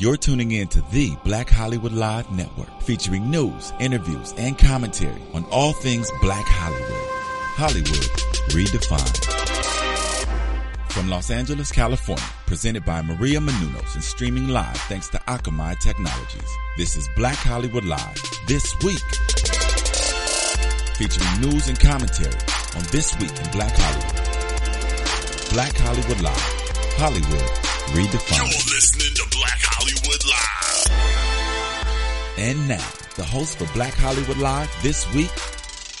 You're tuning in to the Black Hollywood Live Network, featuring news, interviews, and commentary on all things Black Hollywood. Hollywood redefined. From Los Angeles, California, presented by Maria Menounos and streaming live thanks to Akamai Technologies. This is Black Hollywood Live this week, featuring news and commentary on this week in Black Hollywood. Black Hollywood Live, Hollywood redefined. You're listening to And now, the host for Black Hollywood Live this week,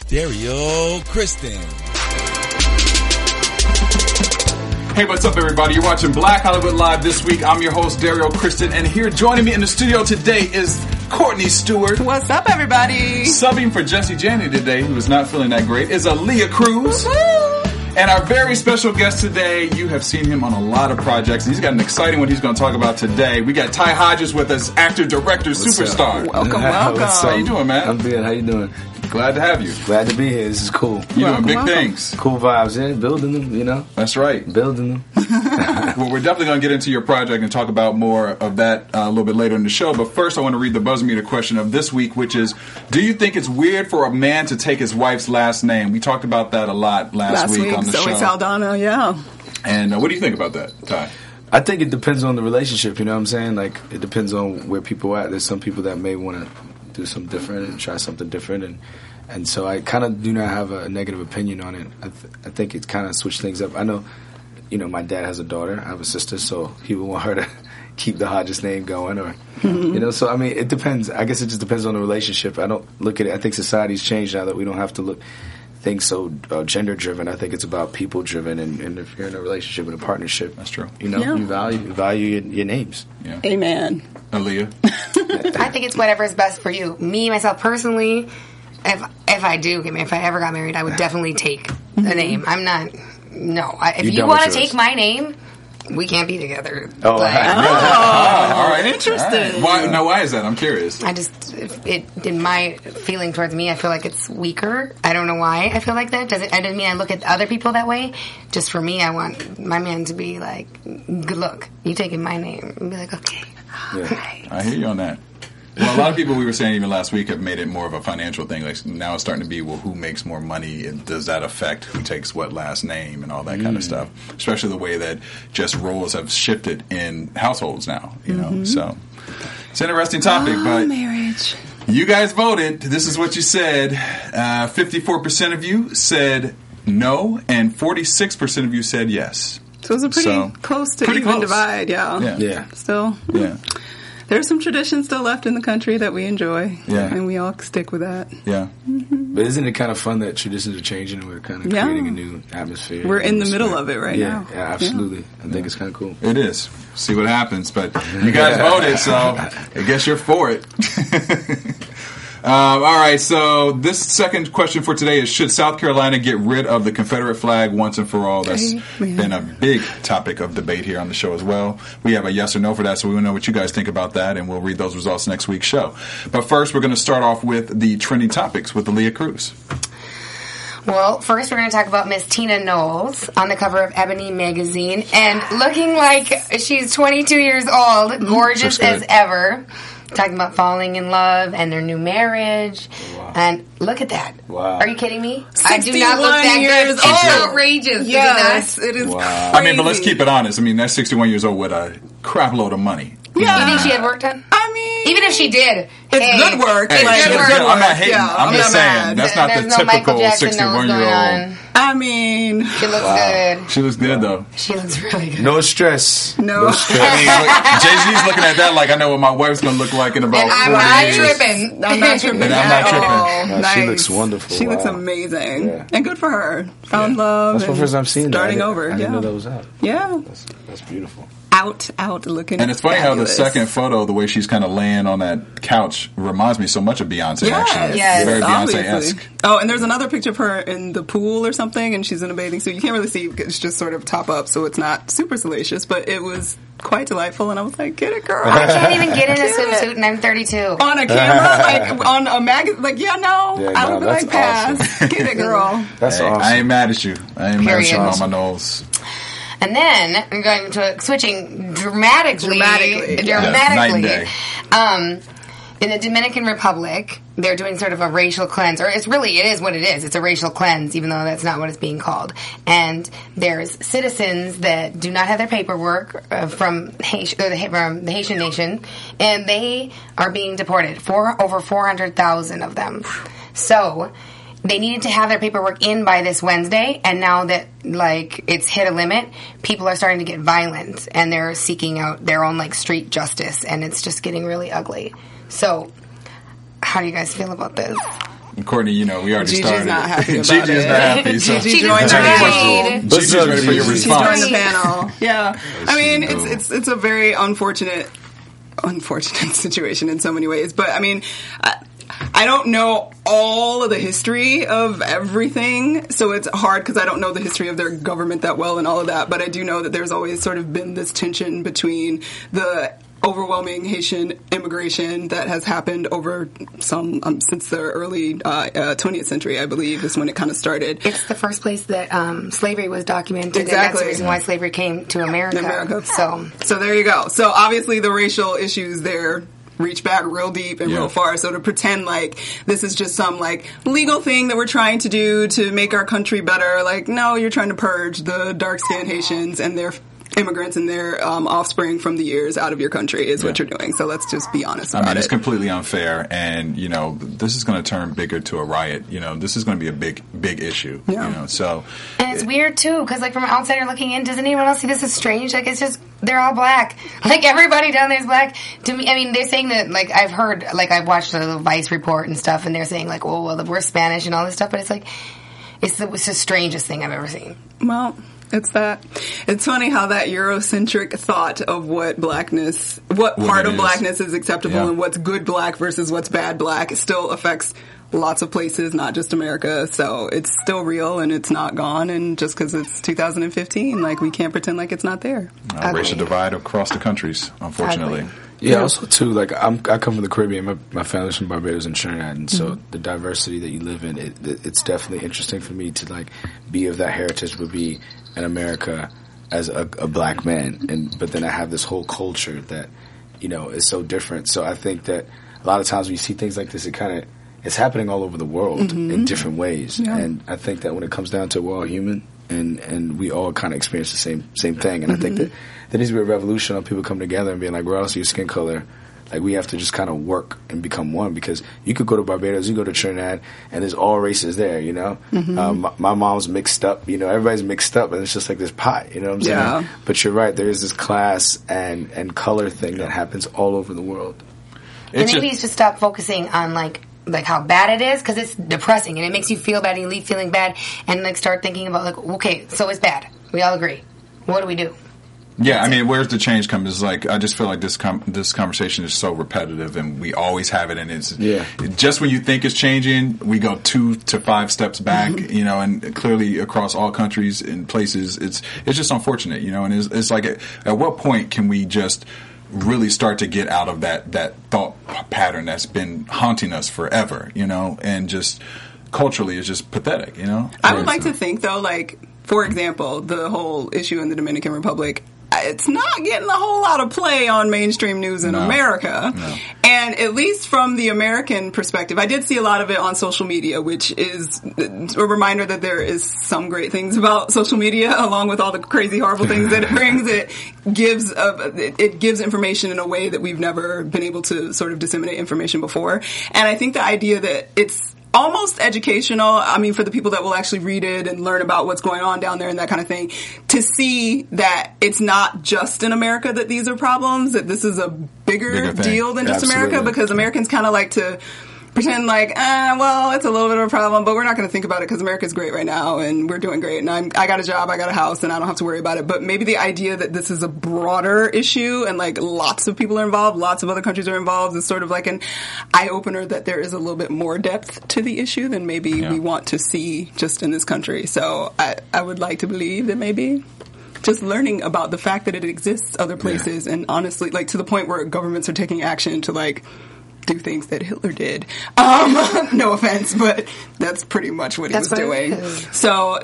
Dario Kristen. Hey, what's up, everybody? You're watching Black Hollywood Live this week. I'm your host, Dario Kristen, and here joining me in the studio today is Courtney Stewart. What's up, everybody? Subbing for Jessie Janedy today, who is not feeling that great, is Aaliyah Cruz. And our very special guest today, you have seen him on a lot of projects. He's got an exciting one he's going to talk about today. We got Ty Hodges with us, actor, director, superstar. Welcome, welcome. What's How you doing, man? I'm good. How you doing? Glad to have you. Glad to be here. This is cool. You're doing big welcome. things. Cool vibes, yeah. Building them, you know. That's right. Building them. Well, we're definitely going to get into your project and talk about more of that uh, a little bit later in the show. But first, I want to read the buzzer meter question of this week, which is: Do you think it's weird for a man to take his wife's last name? We talked about that a lot last, Last week, week, on the show. Zoe show. Saldana, yeah. And uh, what do you think about that, Ty? I think it depends on the relationship. You know what I'm saying? Like it depends on where people are at. There's some people that may want to do something different and try something different, and and so I kind of do not have a negative opinion on it. I, th- I think it's kind of switched things up. I know, you know, my dad has a daughter. I have a sister, so he would want her to keep the Hodges name going, or mm-hmm. you know. So I mean, it depends. I guess it just depends on the relationship. I don't look at it. I think society's changed now that we don't have to look things so uh, gender driven. I think it's about people driven, and, and if you're in a relationship and a partnership, That's true. You know, Yeah. you value you value your, your names. Yeah, Amen. Aaliyah. I think it's whatever is best for you. Me myself personally, if if I do get married, if I ever got married, I would definitely take a name. I'm not. No, I, if You you, want to take my name, we can't be together. Oh, Like, oh, All right, interesting. all right. Why? Now, why is that? I'm curious. I just it in my feeling towards me, I feel like it's weaker. I don't know why I feel like that. Does it? I didn't mean I look at other people that way. Just for me, I want my man to be like, "Good look, you taking my name," and be like, "Okay." I hear you on that. Well, a lot of people we were saying even last week have made it more of a financial thing. Like now, it's starting to be well, who makes more money, and does that affect who takes what last name, and all that kind of stuff. Especially the way that just roles have shifted in households now. You know, so it's an interesting topic. but Marriage. you guys voted. This is what you said. Uh, Fifty-four percent of you said no, and forty-six percent of you said yes. So it was a pretty So, close to pretty even close. divide, yeah. Yeah. Yeah. Still, Yeah, there's some traditions still left in the country that we enjoy. Yeah. And we all stick with that. yeah. But isn't it kind of fun that traditions are changing and we're kind of Yeah. creating a new atmosphere? We're in the middle of it right yeah, now. Yeah, absolutely. I think it's kind of cool. It is. See what happens. But you guys voted, so I guess you're for it. um, all right. So this second question for today is: Should South Carolina get rid of the Confederate flag once and for all? That's Amen. been a big topic of debate here on the show as well. We have a yes or no for that, so we want to know what you guys think about that, and we'll read those results next week's show. But first, we're going to start off with the trending topics with Aaliyah Cruz. Well, first we're going to talk about Miss Tina Knowles on the cover of Ebony magazine and looking like she's 22 years old, gorgeous as ever. Talking about falling in love and their new marriage. And look at that. Wow. Are you kidding me? I do not look 61 that years good. It's old. outrageous. Yes, it it is. Wow. I mean, but let's keep it honest. I mean, that's 61 years old with a crap load of money. Not? Yeah. You think she had work done? I mean, Even if she did. it's hey, good work. Hey, like, it's it's good. good work. I'm not hating. Yeah, I'm just saying mad. that's not the no typical 61 year old. I mean, She looks good. She looks good though. She looks really good. No stress. no. Jay Z's looking at that like I know what my wife's gonna look like in about And I'm not years. tripping. I'm not tripping And I'm at not tripping. all. No, she looks wonderful. She looks amazing, Yeah. and good for her. Found love. That's the first time seeing that. I starting didn't- over. I didn't know that was out. yeah. That's, that's beautiful. Out, out, looking. And it's funny how the second photo, the way she's kind of laying on that couch, reminds me so much of Beyonce. Yes, actually, Yes. very. Beyonce esque. Oh, and there's another picture of her in the pool or something, and she's in a bathing suit. You can't really see; it's just sort of top up, so it's not super salacious. But it was quite delightful, and I was like, "Get it, girl!" I can't even get in a Get it. swimsuit and I'm 32. on a camera, like on a magazine. like yeah, no, Yeah, I no, would be that's like, pass, awesome. get it, girl. That's Hey, awesome. I ain't mad at you. I ain't mad at you, Period. Mama Knowles. And then we're going to switching dramatically, Dramatically. Yeah, night and dramatically. day. Um, in the Dominican Republic, they're doing sort of a racial cleanse, or it's really, it is what it is. It's a racial cleanse, even though that's not what it's being called. And there's citizens that do not have their paperwork uh, from, Haiti, or the, from the Haitian nation, and they are being deported. For over 400,000 of them. So, they needed to have their paperwork in by this Wednesday, and now that like it's hit a limit, people are starting to get violent and they're seeking out their own like street justice, and it's just getting really ugly. So, how do you guys feel about this? Courtney, you know, we already started. Gigi's started. not happy about Gigi is it. not happy. So Gigi She joined the tried. panel. Gigi's ready for your Gigi. She's joined the panel. Yeah, I mean, it's it's it's a very unfortunate, unfortunate situation in so many ways. But I mean, I, I don't know all of the history of everything, so it's hard because I don't know the history of their government that well and all of that. But I do know that there's always sort of been this tension between the overwhelming Haitian immigration that has happened over some um, since the early uh, uh, 20th century, I believe, is when it kind of started. It's the first place that um, slavery was documented, and that's Exactly. the reason why slavery came to America. America. So, So there you go. So obviously the racial issues there reach back real deep and Yeah. real far. So to pretend like this is just some like legal thing that we're trying to do to make our country better, like no, you're trying to purge the dark skinned Haitians and their immigrants and their um, offspring from the years out of your country is what you're doing. So let's just be honest I about mean, it's it. completely unfair, and you know, this is going to turn bigger to a riot. You know, this is going to be a big, big issue. Yeah. You know, so and it's weird too, because like from an outsider looking in, doesn't anyone else see this as strange? Like it's just they're all black. Like everybody down there is black. To me, I mean, they're saying that like I've heard, like I've watched the Vice report and stuff, and they're saying like, oh, well, we're Spanish and all this stuff, but it's like it's the, it's the strangest thing I've ever seen. Well, it's that. It's funny how that Eurocentric thought of what blackness, what What part it of is. blackness is acceptable Yeah. and what's good black versus what's bad black still affects lots of places, not just America. So it's still real and it's not gone. And just because it's 2015, like we can't pretend like it's not there. uh, racial divide across the countries, unfortunately. Ugly. Yeah, also too, like I'm, I come from the Caribbean. My, my family's from Barbados and Trinidad, and so the diversity that you live in, it, it, it's definitely interesting for me to like be of that heritage, but be in America as a, a black man, and but then I have this whole culture that you know is so different. So I think that a lot of times when you see things like this, it kind of it's happening all over the world mm-hmm. in different ways, Yeah. and I think that when it comes down to we're all human, and and we all kind of experience the same same thing, and I think mm-hmm. that there needs to be a revolution of people coming together and being like, regardless of your skin color, like we have to just kind of work and become one because you could go to Barbados, you go to Trinidad, and there's all races there. You know, um, my, my mom's mixed up. You know, everybody's mixed up, and it's just like this pot. You know what I'm saying? Yeah. But you're right. There is this class and and color thing that happens all over the world. And It's maybe a- you should stop focusing on like like how bad it is because it's depressing and it makes you feel bad and you leave feeling bad and like start thinking about like okay, so it's bad. We all agree. What do we do? Yeah, I mean, where's the change come? Is like I just feel like this com- this conversation is so repetitive, and we always have it, and it's Yeah. just when you think it's changing, we go two to five steps back, mm-hmm. you know, and clearly across all countries and places, it's it's just unfortunate, you know, and it's, it's like at, at what point can we just really start to get out of that that thought pattern that's been haunting us forever, you know, and just culturally it's just pathetic, you know. I would like to think though, like for example, the whole issue in the Dominican Republic. It's not getting a whole lot of play on mainstream news in No. America. No. And at least from the American perspective, I did see a lot of it on social media, which is a reminder that there is some great things about social media, along with all the crazy, horrible things that it brings. It gives a, it, it gives information in a way that we've never been able to sort of disseminate information before. And I think the idea that it's almost educational. I mean, for the people that will actually read it and learn about what's going on down there and that kind of thing, to see that it's not just in America that these are problems, that this is a bigger, Bigger deal than just America, because Americans kind of like to pretend like, eh, well, it's a little bit of a problem, but we're not going to think about it because America's great right now and we're doing great and I'm, I got a job, I got a house and I don't have to worry about it. But maybe the idea that this is a broader issue and like lots of people are involved, lots of other countries are involved is sort of like an eye opener that there is a little bit more depth to the issue than maybe Yeah. we want to see just in this country. So I, I would like to believe that maybe just learning about the fact that it exists other places and honestly like to the point where governments are taking action to like do things that Hitler did. Um, no offense, but that's pretty much what That's he was doing. is. So,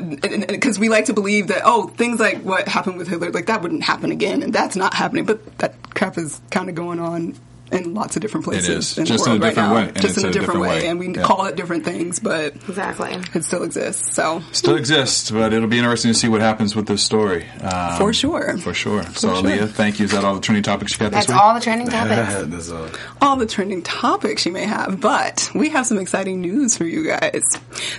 because we like to believe that, oh, things like what happened with Hitler, like that wouldn't happen again, and that's not happening, but that crap is kind of going on in lots of different places. is, in just the in a world right different now. way, Just in a a different, different way. way. And we Yeah. call it different things, but Exactly. it still exists. So, Still exists, but it'll be interesting to see what happens with this story. Um, For sure. For sure. So, sure. Leah, thank you. Is that all the trending topics you got That's this week? all the trending topics. All. all the trending topics you may have, but we have some exciting news for you guys.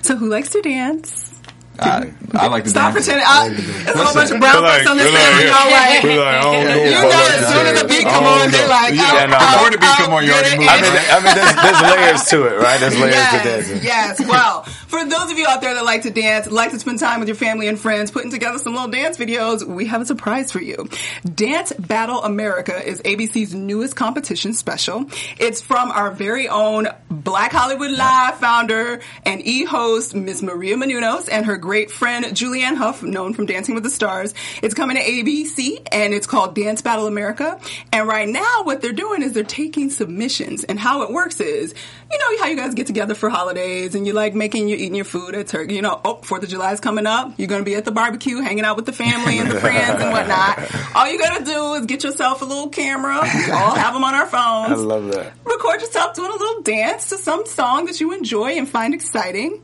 So, who likes to dance? I, I like to Stop dance. pretending. I, there's a whole bunch of brown We're folks like- on this stage. like- You know, like, We're like, I don't know. you know, that. as soon as the beat come on, they're know. like, Yeah, oh, no. oh, Before the beat oh, come on, you get already moved. I mean, I mean, there's, there's layers to it, right? There's layers to Yes, dancing. yes. Well, for those of you out there that like to dance, like to spend time with your family and friends, putting together some little dance videos, we have a surprise for you. Dance Battle America is ABC's newest competition special. It's from our very own Black Hollywood Live founder and e-host, Miss Maria Menounos, and her great friend Julianne Hough, known from Dancing with the Stars. It's coming to ABC, and it's called Dance Battle America. And right now, what they're doing is they're taking submissions, and how it works is, you know how you guys get together for holidays, and you like making you eating your food at turkey. You know, oh, Fourth of July is coming up. You're going to be at the barbecue, hanging out with the family and the friends and whatnot. All you got to do is get yourself a little camera. We all have them on our phones I love that. record yourself doing a little dance to some song that you enjoy and find exciting.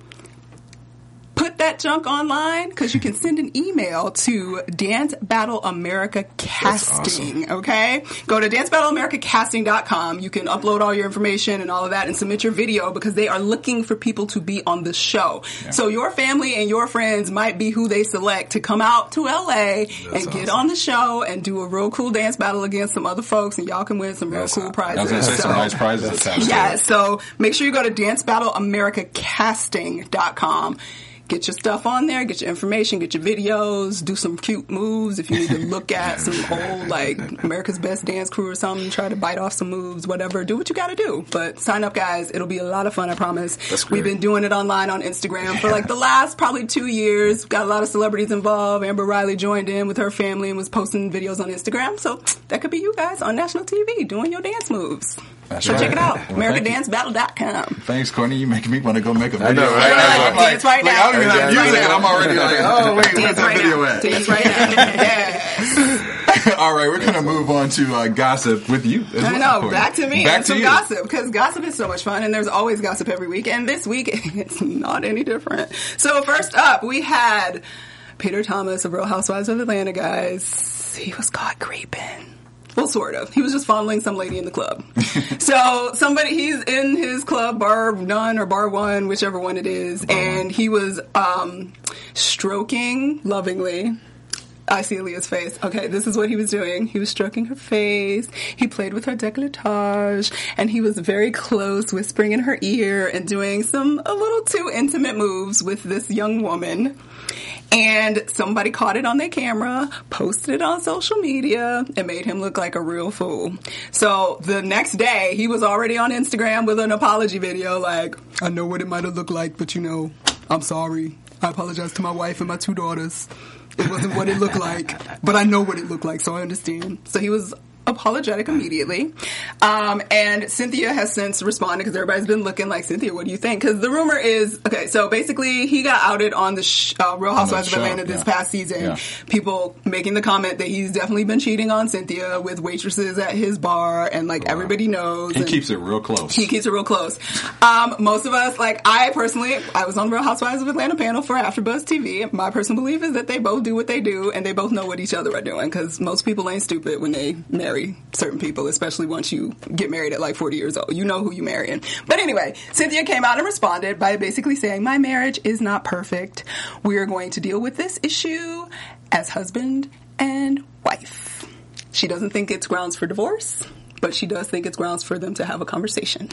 Put that junk online because you can send an email to Dance Battle America Casting. Okay, go to dancebattleamericacasting.com. You can upload all your information and all of that and submit your video because they are looking for people to be on the show. So your family and your friends might be who they select to come out to LA and get on the show and do a real cool dance battle against some other folks, and y'all can win some real That's cool prizes. I was going to say some nice prizes yeah, so make sure you go to dancebattleamericacasting.com. Get your stuff on there, get your information, get your videos, do some cute moves if you need to look at some old, like, America's Best Dance Crew or something, try to bite off some moves, whatever. Do what you gotta do. But sign up, guys. It'll be a lot of fun, I promise. We've been doing it online on Instagram for like the last probably two years. Got a lot of celebrities involved. Amber Riley joined in with her family and was posting videos on Instagram. So that could be you guys on national TV doing your dance moves. That's so right. check it out. Well, thank you. AmericanDanceBattle.com. Thanks, Courtney. You making me want to go make a video. I know, right? I'm Right, dance right like, now. I don't even have music, right and I'm already like, oh wait, where's Dance that right video now. at? Dance right now. All right, we're gonna move on to uh, gossip with you. As I well, know. Courtney. Back to me. Back and to you. gossip because gossip is so much fun, and there's always gossip every week. And this week, it's not any different. So first up, we had Peter Thomas of Real Housewives of Atlanta. Guys, he was caught creeping. Well, sort of. He was just fondling some lady in the club. so somebody, he's in his club, bar none or bar one, whichever one it is, and he was um, stroking lovingly. I see Aaliyah's face. Okay, this is what he was doing. He was stroking her face. He played with her décolletage, and he was very close, whispering in her ear and doing some a little too intimate moves with this young woman. And somebody caught it on their camera, posted it on social media, and made him look like a real fool. So the next day, he was already on Instagram with an apology video like, I know what it might have looked like, but you know, I'm sorry. I apologize to my wife and my two daughters. It wasn't what it looked like, but I know what it looked like, so I understand. So he was apologetic immediately. Um, and Cynthia has since responded because everybody's been looking like, Cynthia, what do you think? Because the rumor is, okay, so basically he got outed on the sh- uh, Real Housewives of show, Atlanta this yeah. past season. Yeah. People making the comment that he's definitely been cheating on Cynthia with waitresses at his bar, and like everybody knows. He keeps it real close. he keeps it real close. Um, most of us, like I personally, I was on Real Housewives of Atlanta panel for AfterBuzz TV. My personal belief is that they both do what they do, and they both know what each other are doing. Because most people ain't stupid when they marry certain people, especially once you get married at like 40 years old. You know who you marry. marrying. But anyway, Cynthia came out and responded by basically saying, "My marriage is not perfect. We are going to deal with this issue as husband and wife." She doesn't think it's grounds for divorce, but she does think it's grounds for them to have a conversation.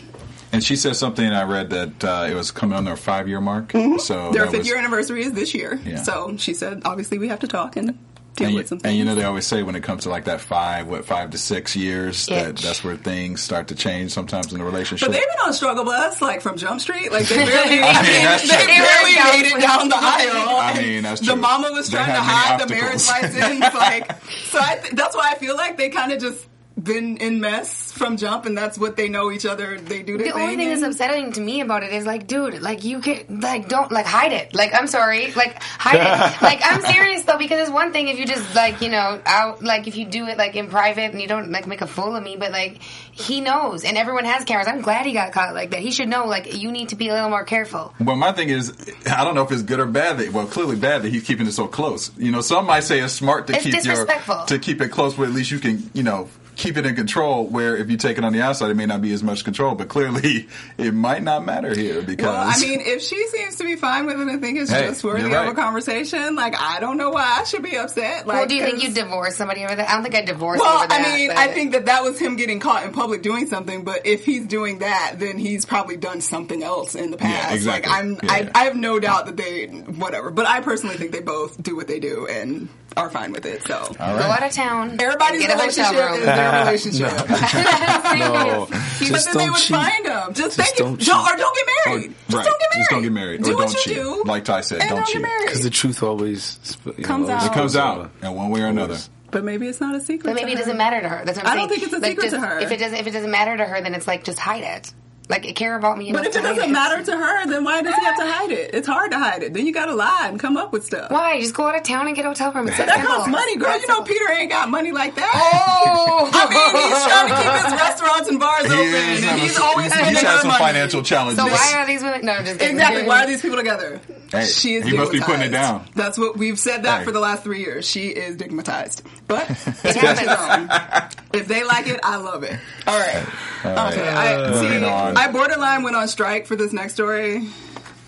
and she said something. I read that uh, it was coming on their five year mark. So Mm-hmm. Their that fifth was- year anniversary is this year. Yeah. So she said, obviously, we have to talk and deal And you, with some things. and you know they always say when it comes to like that five, what five to six years, that that's where things start to change sometimes in the relationship. but they've been on struggle bus like from Jump Street. Like they barely, I mean, that's they barely made it down the aisle. I mean, that's true. The mama was They trying to hide the marriage obstacles. license. Like, so I th- that's why I feel like they kind of just been in mess from jump, and that's what they know each other. They do The only thing and- that's upsetting to me about it is like, dude, like you can like don't like hide it. Like I'm sorry, like hide it. Like I'm serious though because it's one thing if you just like you know out like if you do it like in private and you don't like make a fool of me, but like he knows and everyone has cameras. I'm glad he got caught like that. He should know like you need to be a little more careful. Well, my thing is, I don't know if it's good or bad. That, well, clearly bad that he's keeping it so close. You know, some might say it's smart to It's keep your to keep it close, but at least you can, you know, keep it in control. Where if you take it on the outside, it may not be as much control. But clearly, it might not matter here because Well, I mean, if she seems to be fine with it and think it's Hey, just worthy you're of a conversation, like I don't know why I should be upset. Like, well, do you think you divorce somebody over that? I don't think I divorce Well, over that. I mean, but- I think that that was him getting caught in public doing something. But if he's doing that, then he's probably done something else in the past. exactly. Like I'm, Yeah. I, I have no doubt that they, whatever. But I personally think they both do what they do and are fine with it. So all go out of town. everybody's get a hotel relationship is their relationship. No, but just then they don't would cheat. find him. Just, Just thank don't Don't, cheat. or don't get married. just right. don't get married. Just don't get married. Do Or what don't you cheat. do. Like Ty said, and don't don't cheat. get married. Because the truth always you know, Comes out. It comes out in one way or another. But maybe it's not a secret. But maybe to it doesn't matter to her. That's what I'm I don't saying. think it's a Like, secret just- to her. If it doesn't, if it doesn't matter to her, then it's like just hide it. Like care about me. But if it doesn't matter to her, then why does he have to hide it? It's hard to hide it. Then you got to lie and come up with stuff. Why? Just go out of town and get a hotel room. It's that That simple. costs money, girl. That's You know. Peter ain't got money like that. Oh, I mean, he's trying to keep his restaurants and bars He open, is and having he's some- always he's, spending he's her had some money. financial challenges. So why are these women? No, I'm just kidding. Exactly. Why are these people together? Hey, she is. he must be putting it down. That's what we've said that Hey. for the last three years. She is stigmatized, but It happens. if they like it, I love it. All right. Okay. I, see, on. I borderline went on strike for this next story.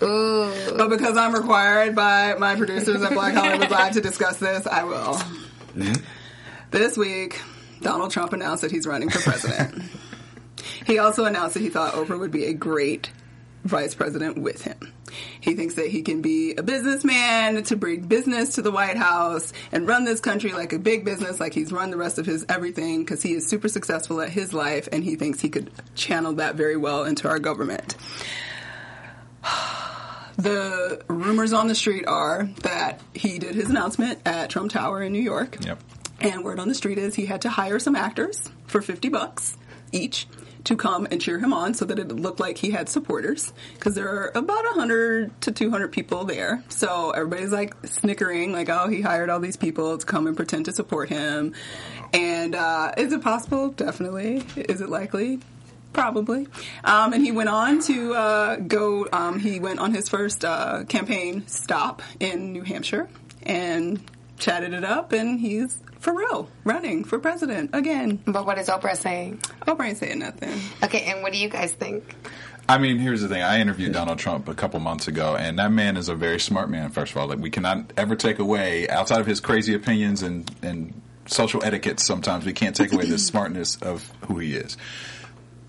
Ooh. But because I'm required by my producers at Black Hollywood Live to discuss this, I will. Mm-hmm. This week, Donald Trump announced that he's running for president. he also announced that he thought Oprah would be a great vice president with him. He thinks that he can be a businessman to bring business to the White House and run this country like a big business, like he's run the rest of his everything, because he is super successful at his life and he thinks he could channel that very well into our government. The rumors on the street are that he did his announcement at Trump Tower in New York. Yep. And word on the street is he had to hire some actors for 50 bucks each to come and cheer him on so that it looked like he had supporters because there are about 100 to 200 people there. So everybody's like snickering like, "Oh, he hired all these people to come and pretend to support him." And uh, is it possible? Definitely. Is it likely? Probably. Um, and he went on to uh, go, um, he went on his first uh, campaign stop in New Hampshire and chatted it up, and he's for real running for president again. But what is Oprah saying? Oprah ain't saying nothing. Okay, and what do you guys think? I mean, here's the thing. I interviewed Donald Trump a couple months ago, and that man is a very smart man. First of all, like we cannot ever take away outside of his crazy opinions and and social etiquette. Sometimes we can't take away the smartness of who he is.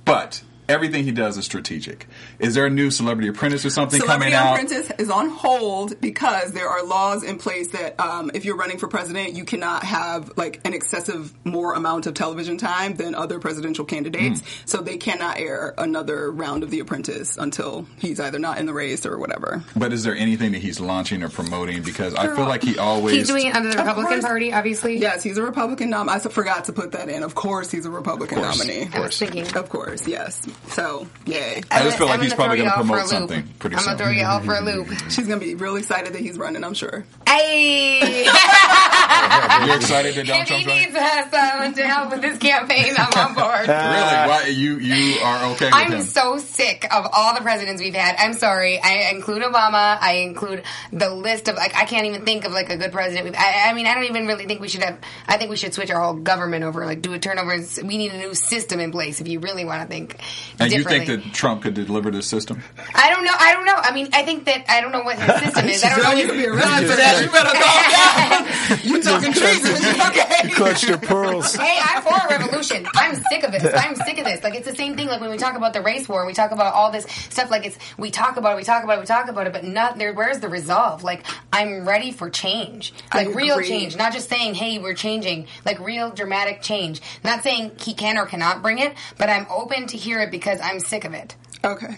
But everything he does is strategic. Is there a new Celebrity Apprentice or something Celebrity coming out? Celebrity Apprentice is on hold because there are laws in place that um, if you're running for president, you cannot have like an excessive more amount of television time than other presidential candidates. Hmm. So they cannot air another round of The Apprentice until he's either not in the race or whatever. But is there anything that he's launching or promoting? Because I feel like he always He's doing it under the Republican course. Party, obviously. Yes, he's a Republican nom. I forgot to put that in. Of course, he's a Republican Of course. nominee. I was thinking. Of course, yes. So, yay. I just feel like I'm he's probably gonna promote for a loop. something pretty I'm soon. gonna throw you all for a loop. She's gonna be real excited that he's running. I'm sure. Hey, You're excited that Donald if he running? needs us someone to help with this campaign, I'm on board. Really? Why you you are okay with I'm him? so sick of all the presidents we've had. I'm sorry. I include Obama. I include the list of like I can't even think of like a good president. I, I mean, I don't even really think we should have. I think we should switch our whole government over. Like do a turnover. We need a new system in place. If you really want to think. And you think that Trump could deliver this system? I don't know. I don't know. I mean, I think that I don't know what his system is. I don't know. You his- could be arrested for that. You better calm down. You talking treason? Okay. Clutched your pearls. Hey, I'm for a revolution. I'm sick of it. I'm sick of this. Like it's the same thing. Like when we talk about the race war, we talk about all this stuff. Like it's we talk about it, we talk about it, we talk about it, but not there. Where's the resolve? Like I'm ready for change, I like real agree. change, not just saying, "Hey, we're changing." Like real dramatic change. Not saying he can or cannot bring it, but I'm open to hear it because I'm sick of it. Okay.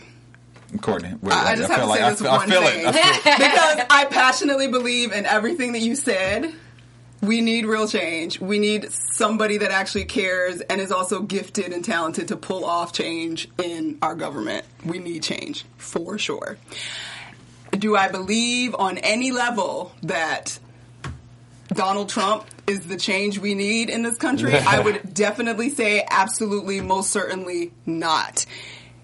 Courtney, wait, I just have feel to like say I this feel, I one feel thing. it. I feel, because I passionately believe in everything that you said. We need real change. We need somebody that actually cares and is also gifted and talented to pull off change in our government. We need change for sure. Do I believe on any level that Donald Trump is the change we need in this country? I would definitely say absolutely, most certainly not.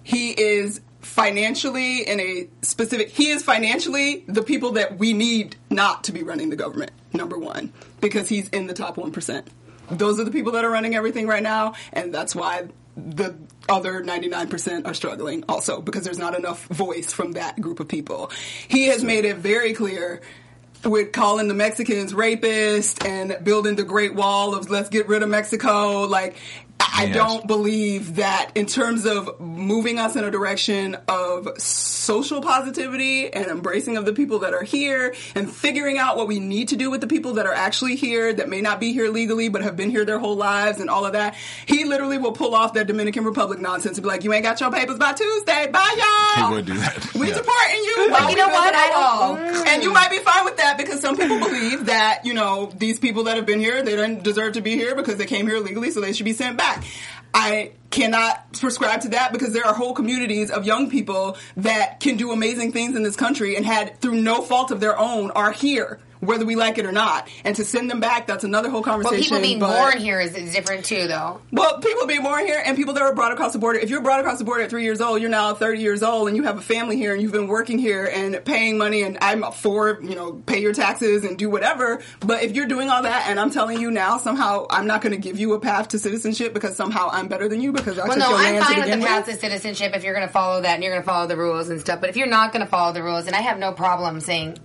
He is financially in a specific, he is financially the people that we need not to be running the government, number one, because he's in the top 1%. Those are the people that are running everything right now, and that's why the other 99% are struggling also because there's not enough voice from that group of people. He has made it very clear with calling the Mexicans rapists and building the Great Wall of let's get rid of Mexico. Like, I Yes. don't believe that in terms of moving us in a direction of social positivity and embracing of the people that are here and figuring out what we need to do with the people that are actually here that may not be here legally but have been here their whole lives and all of that. He literally will pull off that Dominican Republic nonsense and be like, you ain't got your papers by Tuesday. Bye, y'all. He would do that. We Yeah. supporting you. But while you we know what? I the don't- Mm. And you might be fine with that because some people believe that, you know, these people that have been here, they don't deserve to be here because they came here legally, so they should be sent back. I cannot prescribe to that because there are whole communities of young people that can do amazing things in this country and had, through no fault of their own, are here. Whether we like it or not, and to send them back, that's another whole conversation. Well, people being but- born here is, is different too, though. well, people being born here and people that are brought across the border. If you're brought across the border at three years old, you're now 30 years old and you have a family here and you've been working here and paying money and I'm for, you know, pay your taxes and do whatever. But if you're doing all that and I'm telling you now somehow I'm not going to give you a path to citizenship because somehow I'm better than you because I Well, took no, your I'm land to fine with begin the with. path to citizenship if you're going to follow that and you're going to follow the rules and stuff. But if you're not going to follow the rules, and I have no problem saying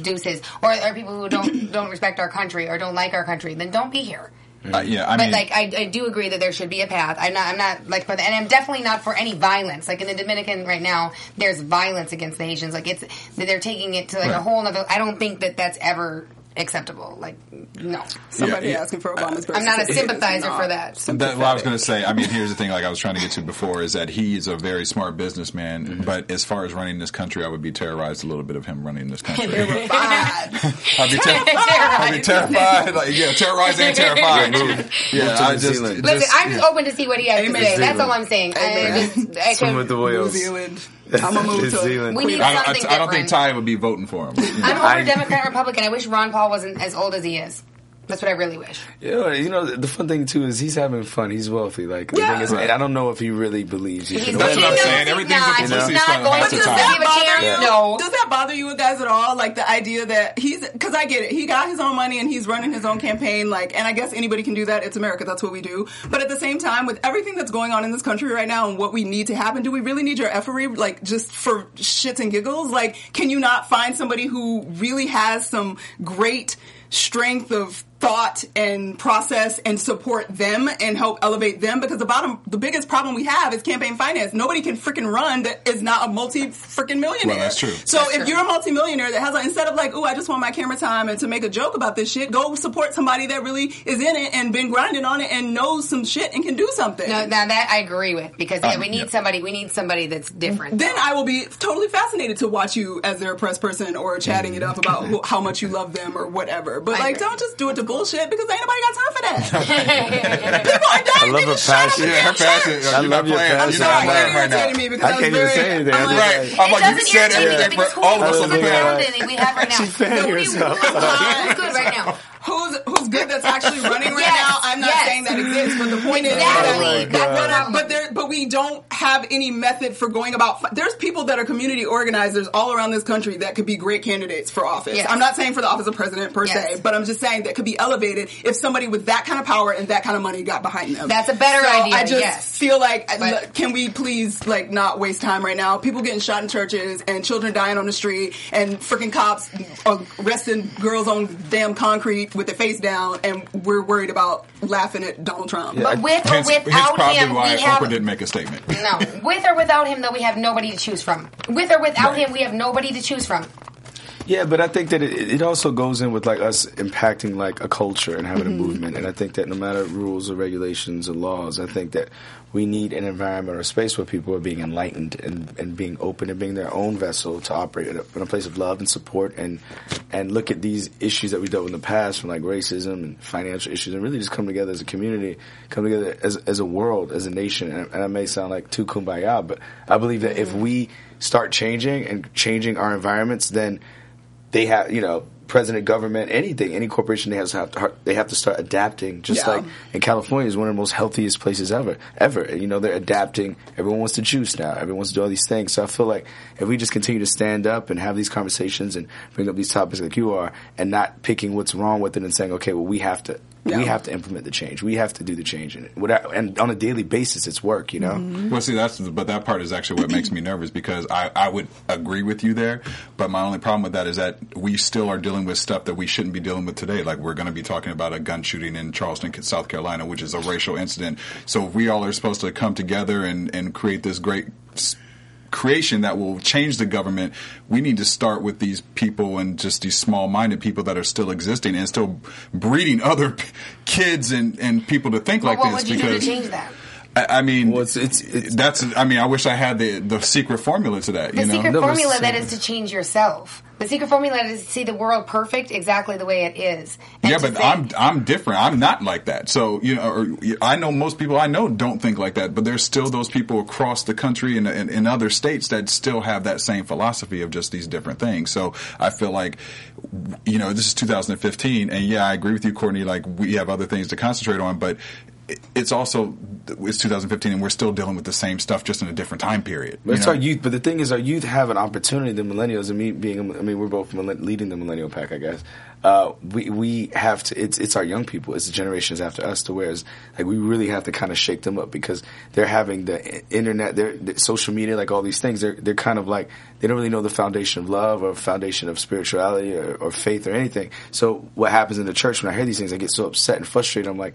deuces, or, or people who don't don't respect our country or don't like our country, then don't be here. Uh, yeah, I But mean, like, I, I do agree that there should be a path. I'm not, I'm not like for the, and I'm definitely not for any violence. Like in the Dominican right now, there's violence against the Haitians. Like it's they're taking it to like a whole other. I don't think that that's ever acceptable. Like no, Somebody Yeah, yeah. asking for Obama's birth I'm not a sympathizer not for that. That, well, I was going to say. I mean, here's the thing. Like I was trying to get to before is that he's a very smart businessman. Mm-hmm. But as far as running this country, I would be terrorized a little bit of him running this country. I'd be, ter- I'd be terrified. Like, yeah, terrorized and terrified. yeah, I New just, Listen, just- I'm just open to see what he has Amen. to say. That's all I'm saying. I Amen. just, I Swim with the New. Zealand. I'm gonna move New to Zealand. We need I don't, something I, I don't think different. Ty would be voting for him. I'm over I- Democrat Republican. I wish Ron Paul wasn't as old as he is. That's what I really wish. Yeah, you know the fun thing too is he's having fun. He's wealthy. Like the Yeah. thing is, Right. I don't know if he really believes he's He's That's what I'm saying. Everything's not, a he's publicity not going half to the give time. a bother chance. you? No. Does that bother you guys at all? Like the idea that he's because I get it. He got his own money and he's running his own campaign. Like, and I guess anybody can do that. It's America. That's what we do. But at the same time, with everything that's going on in this country right now and what we need to happen, do we really need your effery? Like, just for shits and giggles? Like, can you not find somebody who really has some great strength of thought and process and support them and help elevate them because the bottom the biggest problem we have is campaign finance nobody can freaking run that is not a multi freaking millionaire Well, that's true. so That's if true. you're a multimillionaire that has like, instead of like, oh, I just want my camera time and to make a joke about this shit, go support somebody that really is in it and been grinding on it and knows some shit and can do something. No, now that I agree with because yeah, Um, we need yeah. somebody. We need somebody that's different. then I will be totally fascinated to watch you as their press person or chatting it up about who, how much you love them or whatever. But I like, agree. don't just do it to bullshit because ain't nobody got time for that. People are dying. I love They her shut up passion. and Yeah, her passion. I You're love not your playing. passion. You're Sorry, not it playing right now. me because I I, can't even very, say anything. I'm I'm like, Right. I'm it like, you doesn't said irritate everything because for all of us who's on the good panel. that we have right now? She's fanning herself. Good right now? Who's who's good that's actually running right Yes, now. I'm not yes. saying that exists, but the point is Exactly. that, That's the but, there but we don't have any method for going about. There's people that are community organizers all around this country that could be great candidates for office. Yes. I'm not saying for the office of president per Yes. se, but I'm just saying that could be elevated if somebody with that kind of power and that kind of money got behind them. That's a better So idea, I just yes. feel like uh, But- can we please like not waste time right now? People getting shot in churches and children dying on the street and freaking cops arresting girls on damn concrete with their face down, and we're worried about laughing at Donald Trump. But with or Hence, hence without probably him, why we have Oprah didn't make a statement. no. With or without him, though, we have nobody to choose from. With or without Right. him, we have nobody to choose from. Yeah, but I think that it, it also goes in with like us impacting like a culture and having Mm-hmm. a movement. And I think that no matter rules or regulations or laws, I think that we need an environment or space where people are being enlightened and, and being open and being their own vessel to operate in a, in a place of love and support and and look at these issues that we dealt with in the past from like racism and financial issues and really just come together as a community, come together as, as a world, as a nation. And, and it may sound like too kumbaya, but I believe that if mm-hmm. we start changing and changing our environments, then they have, you know, president, government, anything, any corporation, they have to, have to they have to start adapting. Just Yeah. like in California is one of the most healthiest places ever, ever. You know, they're adapting. Everyone wants to juice now. Everyone wants to do all these things. So I feel like if we just continue to stand up and have these conversations and bring up these topics like you are, and not picking what's wrong with it and saying, okay, well, we have to. Yeah. We have to implement the change. We have to do the change, and, without, and on a daily basis, it's work. You know, Mm-hmm. Well, see, that's but that part is actually what makes me nervous because I, I would agree with you there, but my only problem with that is that we still are dealing with stuff that we shouldn't be dealing with today. Like we're going to be talking about a gun shooting in Charleston, South Carolina, which is a racial incident. So if we all are supposed to come together and and create this great. S- Creation that will change the government. We need to start with these people and just these small-minded people that are still existing and still breeding other p- kids and, and people to think Well, like what this. would you do to because change that? I, I mean, Well, it's- it's- it's- that's. I mean, I wish I had the the secret formula to that. The you know, secret No, formula that is to change yourself. The secret formula is to see the world perfect exactly the way it is. Yeah, but say- I'm I'm different. I'm not like that. So you know, or, I know most people I know don't think like that. But there's still those people across the country and in, in other states that still have that same philosophy of just these different things. So I feel like, you know, this is 2015, and yeah, I agree with you, Courtney. Like we have other things to concentrate on, but it's also it's 2015, and we're still dealing with the same stuff, just in a different time period. But it's know? our youth. But the thing is, our youth have an opportunity. The millennials and me being, a- I mean, we're both leading the millennial pack, I guess. Uh, we we have to. It's it's our young people. It's the generations after us. To whereas like we really have to kind of shake them up because they're having the internet, their the social media, like all these things. They're they're kind of like they don't really know the foundation of love or foundation of spirituality or, or faith or anything. So what happens in the church when I hear these things, I get so upset and frustrated. I'm like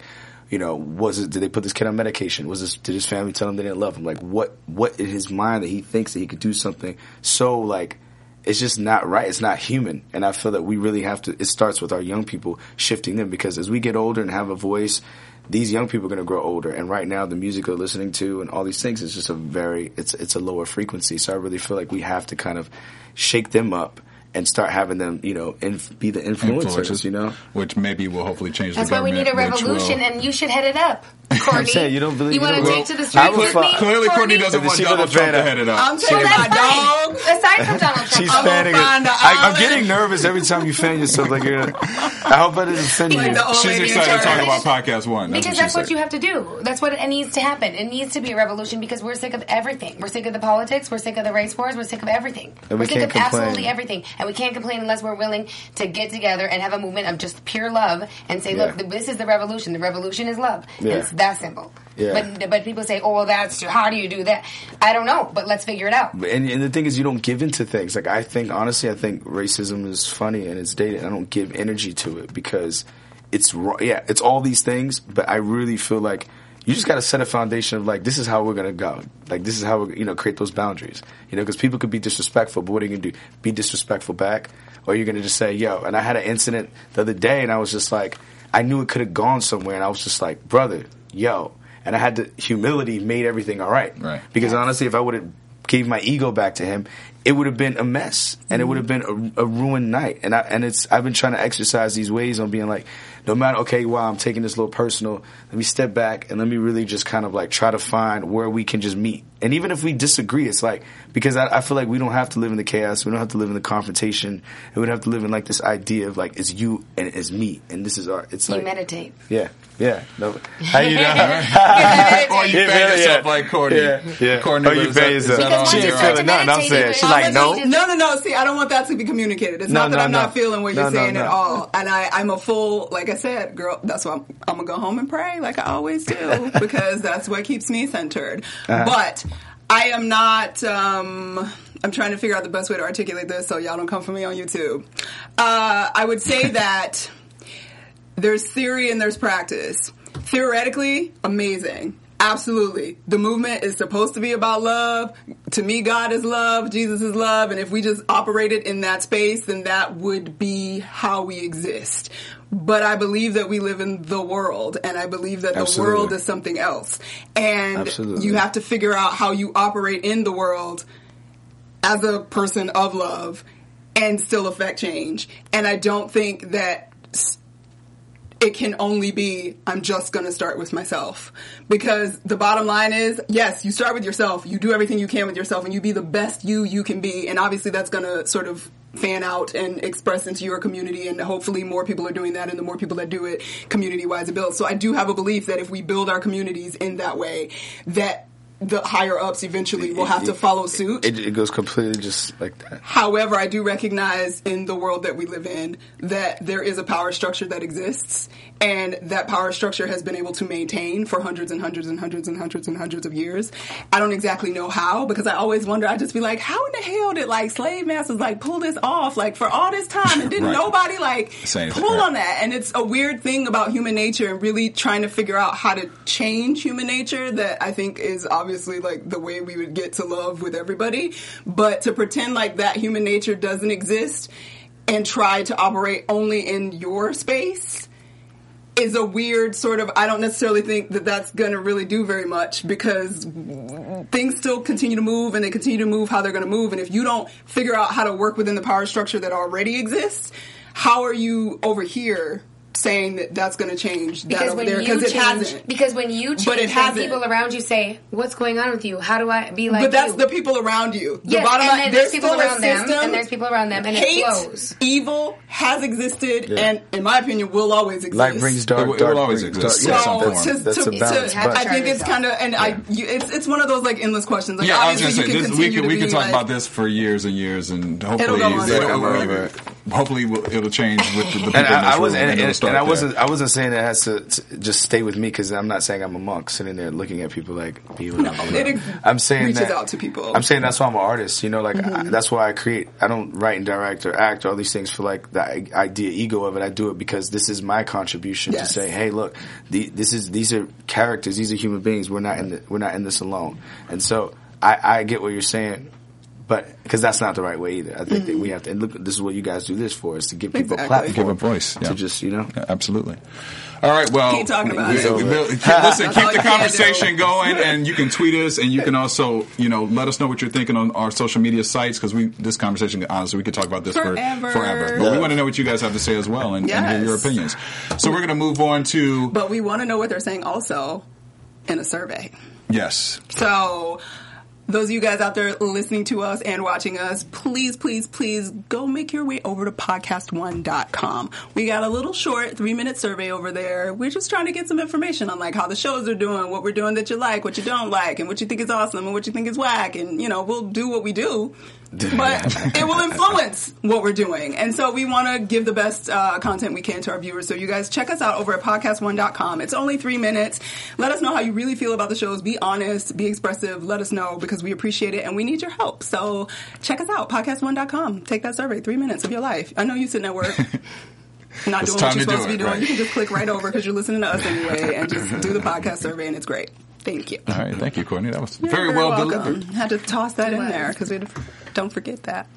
you know, was it, did they put this kid on medication? Was this, did his family tell him they didn't love him? Like, what, what in his mind that he thinks that he could do something so like, it's just not right. It's not human. And I feel that we really have to, it starts with our young people shifting them because as we get older and have a voice, these young people are going to grow older. And right now the music they're listening to and all these things is just a very, it's, it's a lower frequency. So I really feel like we have to kind of shake them up and start having them, you know, inf- be the influencers, Influences, you know? which maybe will hopefully change That's the why we need a revolution, will- and you should head it up, Courtney. saying, you don't believe- You you want to take to the I streets with fu- me? Clearly, Courtney doesn't want she put Donald a Trump fan to up? head it up. I'm Well, taking my dog. Aside from Donald Trump, She's I'm fanning it. I, I'm getting nervous every time you fan yourself. Like, you're, I hope I didn't offend you. Like the old She's excited to talk about podcast one. That's Because what that's she what you have to do. That's what it needs to happen. It needs to be a revolution because we're sick of everything. We're sick of the politics. We're sick of the race wars. We're sick of everything. And we're we sick can't of complain. absolutely everything. And we can't complain unless we're willing to get together and have a movement of just pure love and say, look, Yeah. th- this is the revolution. The revolution is love. Yeah. That simple. Yeah. But but people say, oh, well, that's how do you do that? I don't know, but let's figure it out. And, and the thing is, you don't give into things. Like I think, honestly, I think racism is funny and it's dated. I don't give energy to it because it's. Yeah, it's all these things, but I really feel like you just got to set a foundation of like this is how we're gonna go. Like this is how we you know create those boundaries. You know, because people could be disrespectful, but what are you gonna do? Be disrespectful back, or you're gonna just say, "Yo." And I had an incident the other day, and I was just like, I knew it could have gone somewhere, and I was just like, "Brother, yo." And I had the humility made everything all right. Right. Because honestly, if I would have gave my ego back to him, it would have been a mess, and it mm-hmm. would have been a, a ruined night. And I and it's I've been trying to exercise these ways on being like, no matter okay, wow, I'm taking this a little personal. Let me step back and let me really just kind of like try to find where we can just meet. And even if we disagree, it's like because I, I feel like we don't have to live in the chaos. We don't have to live in the confrontation. And we don't have to live in like this idea of like it's you and it's me, and this is our. It's You like meditate. yeah, yeah. No, how you doing? or you Yeah, fan yeah. yourself like Courtney. Yeah, yeah. Courtney Oh, you lives fan up- is yourself. that Because on She you ain't there? start feeling to nothing. I'm saying. She's like, no. No, no, no. See, I don't want that to be communicated. It's No, not that no, I'm no. not feeling what No, you're no, saying no. at all. And I, I'm a full, like I said, girl, that's why I'm, I'm going to go home and pray like I always do because that's what keeps me centered. Uh-huh. But I am not, um, I'm trying to figure out the best way to articulate this so y'all don't come for me on YouTube. Uh, I would say that there's theory and there's practice. Theoretically, amazing. Absolutely. The movement is supposed to be about love. To me, God is love, Jesus is love, and if we just operated in that space, then that would be how we exist. but I believe that we live in the world and I believe that the world is something else. And Absolutely. you have to figure out how you operate in the world as a person of love and still affect change. And I don't think that s- it can only be I'm just going to start with myself because the bottom line is yes, you start with yourself. You do everything you can with yourself and you be the best you you can be and obviously that's going to sort of fan out and express into your community and hopefully more people are doing that and the more people that do it community wise it builds. So I do have a belief that if we build our communities in that way that the higher ups eventually will have to follow suit. It, it goes completely just like that. However, I do recognize in the world that we live in that there is a power structure that exists, and that power structure has been able to maintain for hundreds and hundreds and hundreds and hundreds and hundreds of years. I don't exactly know how because I always wonder. I just be like, how in the hell did like slave masters like pull this off like for all this time and didn't Right. nobody like Say anything, pull right. on that? And it's a weird thing about human nature and really trying to figure out how to change human nature that I think is obviously like the way we would get to love with everybody. But to pretend like that human nature doesn't exist and try to operate only in your space is a weird sort of I don't necessarily think that that's going to really do very much because things still continue to move and they continue to move how they're going to move and if you don't figure out how to work within the power structure that already exists how are you over here saying that that's going to change that Because over when there you because it change, hasn't because when you change, But it then hasn't. people around you say, "What's going on with you? How do I be like?" but that's you? the people around you. The Yes, bottom and line, then there's people around them, and there's people around them, and it Hate, flows. evil has existed, Yeah. and in my opinion, will always exist. Light brings dark. It will- it dark will always exist dark. in So form. to, That's to, a balance, to- but- I think it's kind of, and I, you, it's it's one of those like endless questions. Like, Yeah, I was obviously gonna say you can we continue could to we could be, talk about this for years and years, and hopefully go on it'll, forever. hopefully it'll change with the, the people And in I, this I room, wasn't, and, it'll and, and I wasn't, I wasn't saying it has to, to just stay with me because I'm not saying I'm a monk sitting there looking at people like people. No, it ex- I'm saying reaches that out to people. I'm saying that's why I'm an artist. You know, like Mm-hmm. I, that's why I create. I don't write and direct or act or all these things for like the idea, ego of it. I do it because this is my contribution Yes. to say, hey, look, the, this is these are characters. These are human beings. We're not in the, we're not in this alone. And so I, I get what you're saying. But because that's not the right way either. I think that we have to. And look, this is what you guys do this for: is to give people Exactly. a platform, Give a voice, yeah. to just you know. Yeah, absolutely. All right. Well, Keep talking about we- it. we- we- listen, keep the conversation going, and you can tweet us, and you can also, you know, let us know what you're thinking on our social media sites because we this conversation, honestly, we could talk about this Forever. for forever. But we want to know what you guys have to say as well, and, and hear your opinions. So we're going to move on to But we want to know what they're saying also in a survey. yes, So, those of you guys out there listening to us and watching us, please, please, please go make your way over to podcast1.com. We got a little short three minute survey over there. We're just trying to get some information on like how the shows are doing, what we're doing that you like, what you don't like, and what you think is awesome and what you think is whack. And, you know, we'll do what we do. But it will influence what we're doing. And so we want to give the best uh, content we can to our viewers. So you guys check us out over at podcast1.com. It's only three minutes. Let us know how you really feel about the shows. Be honest, be expressive. Let us know because we appreciate it and we need your help. So check us out, podcast1.com. Take that survey, three minutes of your life. I know you sitting at work. Not doing what you're supposed to be doing. right. You can just click right over because you're listening to us anyway and just do the podcast survey and it's great. Thank you. all right. Thank you, Courtney. That was You're very well welcome. delivered. Had to toss that in there because we don't forget that.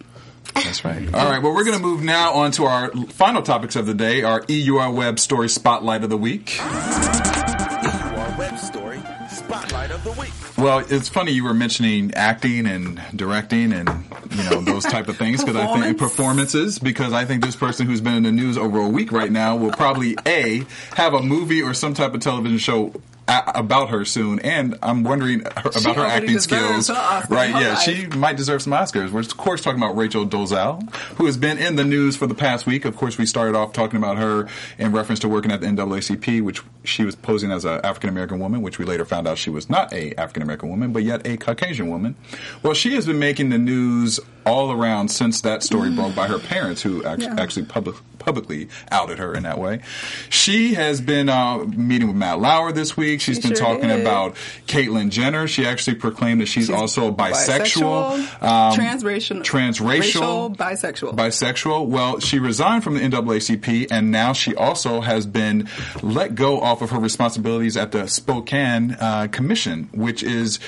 That's right. All right. Well, we're going to move now on to our final topics of the day, our EUR Web Story Spotlight of the Week. Our web story spotlight of the week. Well, it's funny you were mentioning acting and directing and you know those type of things because I think performances because I think this person who's been in the news over a week right now will probably a have a movie or some type of television show. A- About her soon, and I'm wondering her, about her acting skills. Right? Yeah, life. she might deserve some Oscars. We're of course talking about Rachel Dolezal, who has been in the news for the past week. Of course, we started off talking about her in reference to working at the NAACP, which she was posing as an African American woman, which we later found out she was not a African American woman, but yet a Caucasian woman. Well, she has been making the news all around since that story broke by her parents, who act- Yeah. actually public, publicly outed her in that way. She has been uh, meeting with Matt Lauer this week. She's She been sure talking did. about Caitlyn Jenner. She actually proclaimed that she's, also bisexual, bisexual, transracial, transracial, racial, bisexual. bisexual. Well, she resigned from the NAACP, and now she also has been let go off of her responsibilities at the Spokane uh, Commission, which is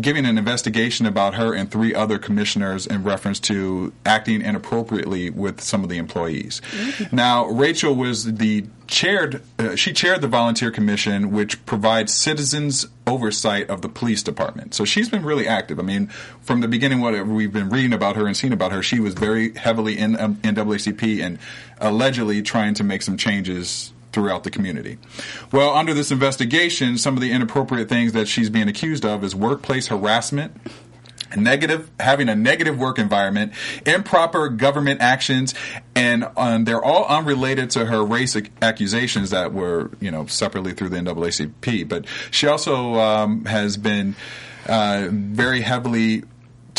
giving an investigation about her and three other commissioners in reference to acting inappropriately with some of the employees. Now, Rachel was the chaired uh, she chaired the volunteer commission which provides citizens oversight of the police department. So she's been really active. I mean from the beginning what we've been reading about her and seeing about her she was very heavily in um, NAACP and allegedly trying to make some changes throughout the community. Well, under this investigation, some of the inappropriate things that she's being accused of is workplace harassment, negative having a negative work environment improper government actions and um, they're all unrelated to her race ac- accusations that were you know separately through the NAACP but she also um, has been uh, very heavily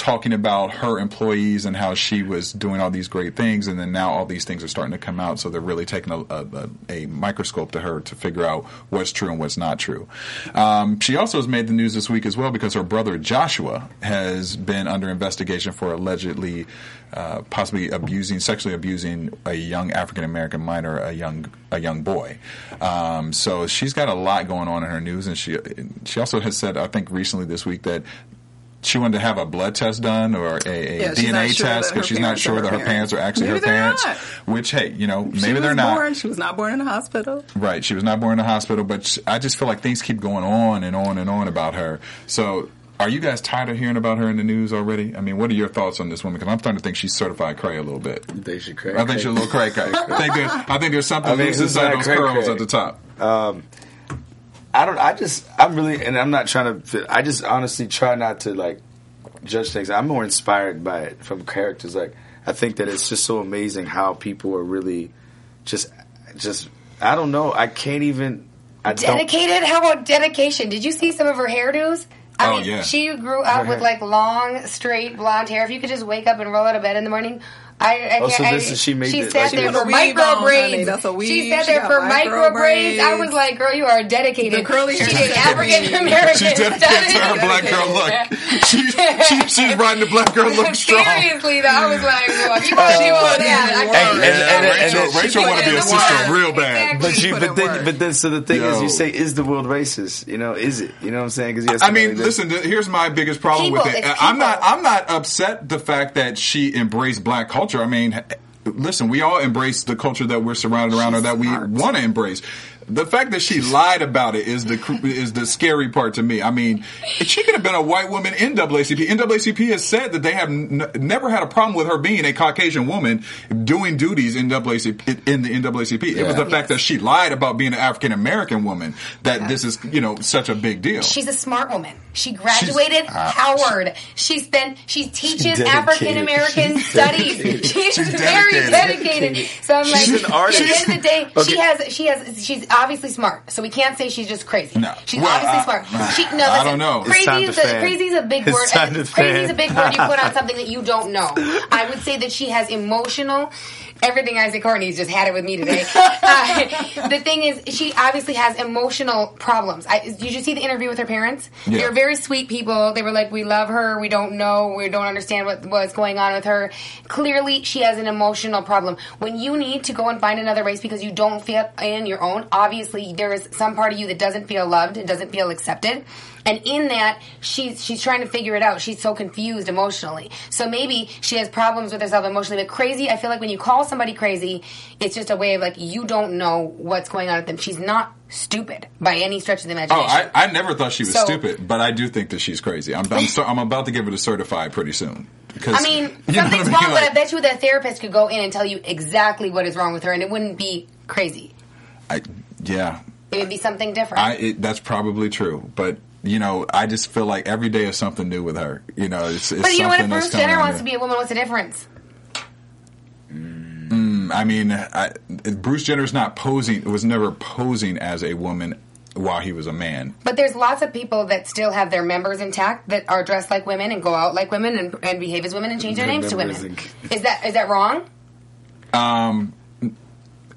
talking about her employees and how she was doing all these great things, and then now all these things are starting to come out. So they're really taking a, a, a microscope to her to figure out what's true and what's not true. Um, she also has made the news this week as well because her brother Joshua has been under investigation for allegedly uh, possibly abusing, sexually abusing a young African American minor, a young a young boy. Um, so she's got a lot going on in her news, and she she also has said, I think recently this week that she wanted to have a blood test done or a, a Yeah, DNA sure test because her she's not sure that her parents. parents are actually Maybe her parents. not. Which, hey, you know, maybe they're not. Born, she was not born in a hospital. Right, she was not born in a hospital, but sh I just feel like things keep going on and on and on about her. So, are you guys tired of hearing about her in the news already? I mean, what are your thoughts on this woman? Because I'm starting to think she's certified cray a little bit. They should cray. I think she's a little cray cray. I think there's, I think there's something I mean, loose inside those curls cray? at the top. Um, I don't. I just. I'm really, and I'm not trying to. I just honestly try not to like judge things. I'm more inspired by it from characters. Like I think that it's just so amazing how people are really just, just. I don't know. I can't even. I don't. Dedicated? How about dedication? Did you see some of her hairdos? I Oh, mean, yeah. she grew up with like long, straight blonde hair. If you could just wake up and roll out of bed in the morning, I, I Oh, can't. so I, this is- she made She the- sat like, there for micro weave on, honey. braids. That's a weave. She sat She there got for micro micro braids. I was like, girl, you are dedicated. The curly hair She is is African American. She's dedicated to her black girl look. She, she, she's riding the black girl look strong. Seriously, though, I was like, well, if you want to do all that, I And, and, and- Rachel, and Rachel She want to be a put in the sister work. real bad. Exactly. But you, Put but then, but then, so the thing is, you say, is the world racist? You know, is it? You know what I'm saying? Because I mean, listen. Here's my biggest problem with it. I'm not. I'm not upset the fact that she embraced black culture. I mean, listen, we all embrace the culture that we're surrounded around or She's that we want to embrace. The fact that she lied about it is the is the scary part to me. I mean, she could have been a white woman in NAACP. NAACP has said that they have n- never had a problem with her being a Caucasian woman doing duties in NAACP. In the NAACP, it was Yeah. the fact that she lied about being an African American woman that this is you know such a big deal. She's a smart woman. She graduated Howard. She spent. She teaches. African American studies. dedicated. She's, She's very dedicated. dedicated. So I'm like, She's an artist. at the end of the day, she has. She has. She's obviously smart. So we can't say she's just crazy. No. she's Well, obviously I- smart. She, no, I don't know. Crazy is a, fan. crazy is a big It's word. crazy is a big word you put on something that you don't know. I would say that she has emotional. Everything Isaac Courtney's just had it with me today. Uh, the thing is, she obviously has emotional problems. I, did you see the interview with her parents? Yeah. They're very sweet people. They were like, "We love her. We don't know. We don't understand what what's going on with her." Clearly, she has an emotional problem. When you need to go and find another race because you don't feel in your own, obviously there is some part of you that doesn't feel loved and doesn't feel accepted. And in that, she's she's trying to figure it out. She's so confused emotionally. So maybe she has problems with herself emotionally. But crazy, I feel like when you call somebody crazy, it's just a way of like you don't know what's going on with them. She's not stupid by any stretch of the imagination. Oh. I, I never thought she was So- stupid, but I do think that she's crazy. I'm I'm, so, I'm about to give it a certified pretty soon. Because, I mean, you know what something's I mean? wrong, but I bet you that therapist could go in and tell you exactly what is wrong with her, and it wouldn't be crazy. I, yeah, It would be something different. I it, that's probably true, but you know, I just feel like every day is something new with her. You know, it's, it's but you know what? If something that's Bruce Jenner wants to be a woman, what's the difference? there. I mean, I, Bruce Jenner's not posing. Was never posing as a woman while he was a man. But there's lots of people that still have their members intact that are dressed like women and go out like women and, and behave as women and change their Their names to women. members Is that is that wrong? Um,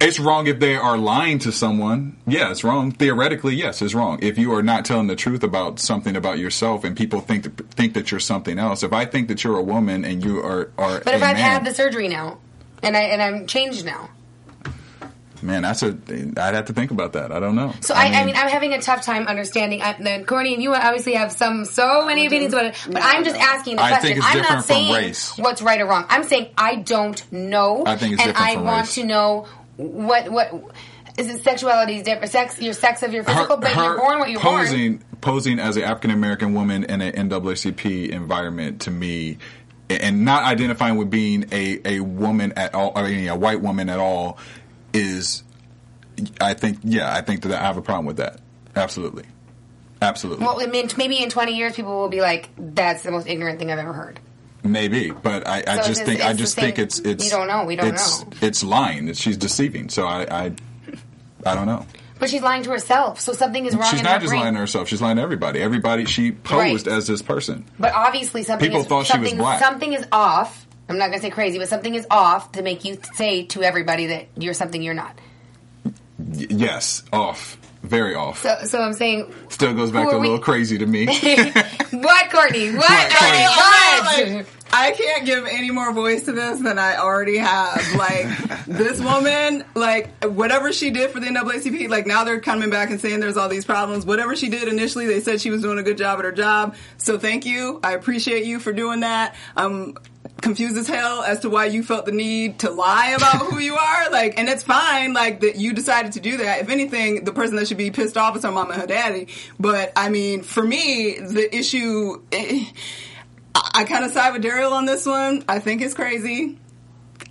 It's wrong if they are lying to someone. Yeah, it's wrong. Theoretically, yes, it's wrong. If you are not telling the truth about something about yourself and people think that, think that you're something else. If I think that you're a woman and you are are But if I've man, had the surgery now and I and I'm changed now, Man, that's a. I'd have to think about that. I don't know. So I, I mean, I'm having a tough time understanding. I, then Courtney, you obviously have some so many opinions about it, but I'm just asking the I question. think it's I'm different not from saying race. what's right or wrong. I'm saying I don't know, I think it's and different I from want race. to know what what is it? Sexuality is different. Sex, your sex of your physical, but you're born what you're posing, born. Posing as an African American woman in an NAACP environment to me, and not identifying with being a, a woman at all, I mean, a white woman at all, is, I think, yeah, I think that I have a problem with that. Absolutely. Absolutely. Well, I mean, maybe in 20 years, people will be like, "That's the most ignorant thing I've ever heard." Maybe, but I, I So just think I just think it's it's we don't know, we don't it's, know. It's lying. She's deceiving. So I, I I don't know. But she's lying to herself, so something is wrong She's not just brain. lying to herself. She's lying to everybody. Everybody she posed Right. as this person. But obviously, something People is, thought she was something, black. Something is off. I'm not going to say crazy, but something is off to make you say to everybody that you're something you're not. Y- yes, off, very off. So, so I'm saying, Still goes back to are a we- little crazy to me. what, Courtney? What? What, Courtney? Courtney, what? Like, I can't give any more voice to this than I already have. Like this woman, like whatever she did for the NAACP, like now they're coming back and saying there's all these problems. Whatever she did initially, they said she was doing a good job at her job. So thank you. I appreciate you for doing that. I'm confused as hell as to why you felt the need to lie about who you are. Like, and it's fine. Like that you decided to do that. If anything, the person that should be pissed off is her mom and her daddy. But I mean, for me, the issue. eh, I, I kind of side with Daryl on this one. I think it's crazy.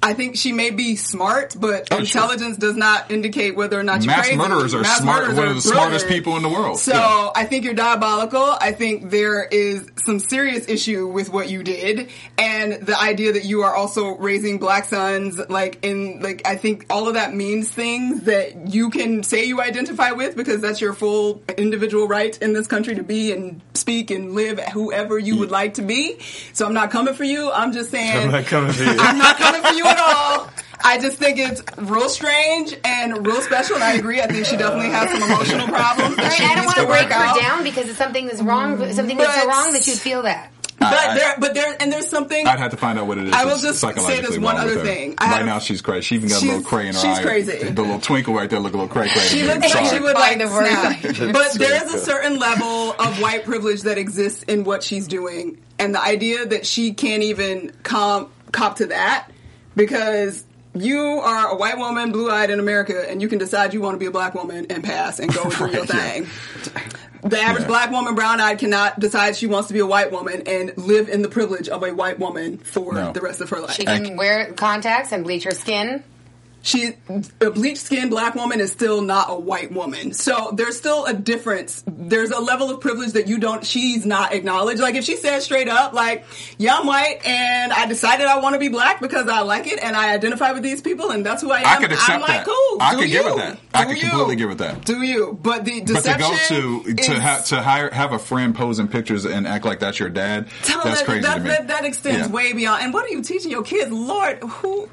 I think she may be smart, but Oh, sure. intelligence does not indicate whether or not you're Mass crazy. murderers are Mass smart- murderers one of the smartest people in the world. So Yeah. I think you're diabolical. I think there is some serious issue with what you did, and the idea that you are also raising black sons. Like in like, I think all of that means things that you can say you identify with because that's your full individual right in this country to be and speak and live whoever you would like to be. So I'm not coming for you. I'm just saying I'm not coming for you. I'm not coming for you at all. I just think it's real strange and real special, and I agree. I think she definitely has some emotional problems. That I, she I don't want to to break her out. down because it's something that's wrong. Something that's so wrong that you'd feel that. But I- there, but there, and there's something. I'd have to find out what it is. I will that's just say psychologically this one other thing. I right have- now, she's crazy. She even got a little She's- cray in her she's eye. crazy. The little twinkle right there look a little cray cray. She looks like she would like Find the word. But there is a certain level of white privilege that exists in what she's doing, and the idea that she can't even com- cop to that because you are a white woman, blue eyed in America, and you can decide you want to be a black woman and pass and go and do your Right, yeah. thing. The average Yeah. black woman, brown eyed, cannot decide she wants to be a white woman and live in the privilege of a white woman for No. the rest of her life. She can wear contacts and bleach her skin. She a bleached skinned black woman is still not a white woman. So there's still a difference. There's a level of privilege that you don't she's not acknowledged. Like if she said straight up, like, yeah, I'm white and I decided I want to be black because I like it and I identify with these people and that's who I am. I could accept am like, that. cool. I could give with that. I could completely get with that. Do you? But the deception But to go to to is- ha- to hire have a friend posing pictures and act like that's your dad, Tell that's that, crazy that. That, that extends Yeah. way beyond. And what are you teaching your kids? Lord, who?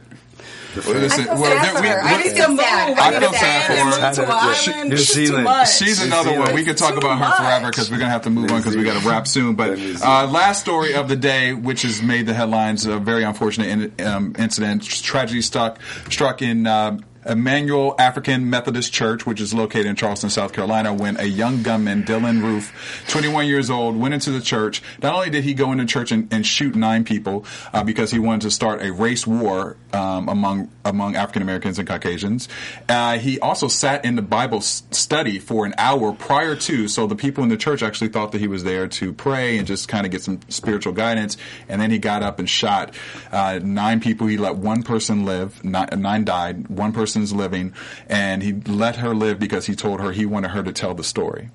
Well, listen, I feel well, sad there- we- her. we- I I need feel move. sad. I I feel sad for her. move to an Yeah. island. New Zealand. She's another one. We could talk about her forever because we're gonna have to move on because we got to wrap soon. But uh, last story of the day, which has made the headlines, a very unfortunate in, um, incident, tragedy struck struck in. Uh, Emanuel African Methodist Church, which is located in Charleston, South Carolina, when a young gunman, Dylann Roof, 21 years old, went into the church. Not only did he go into church and, and shoot nine people uh, because he wanted to start a race war um, among among African Americans and Caucasians, uh, he also sat in the Bible study for an hour prior to. So the people in the church actually thought that he was there to pray and just kind of get some spiritual guidance. And then he got up and shot uh, nine people. He let one person live. Nine, nine died. One person's living, and he let her live because he told her he wanted her to tell the story.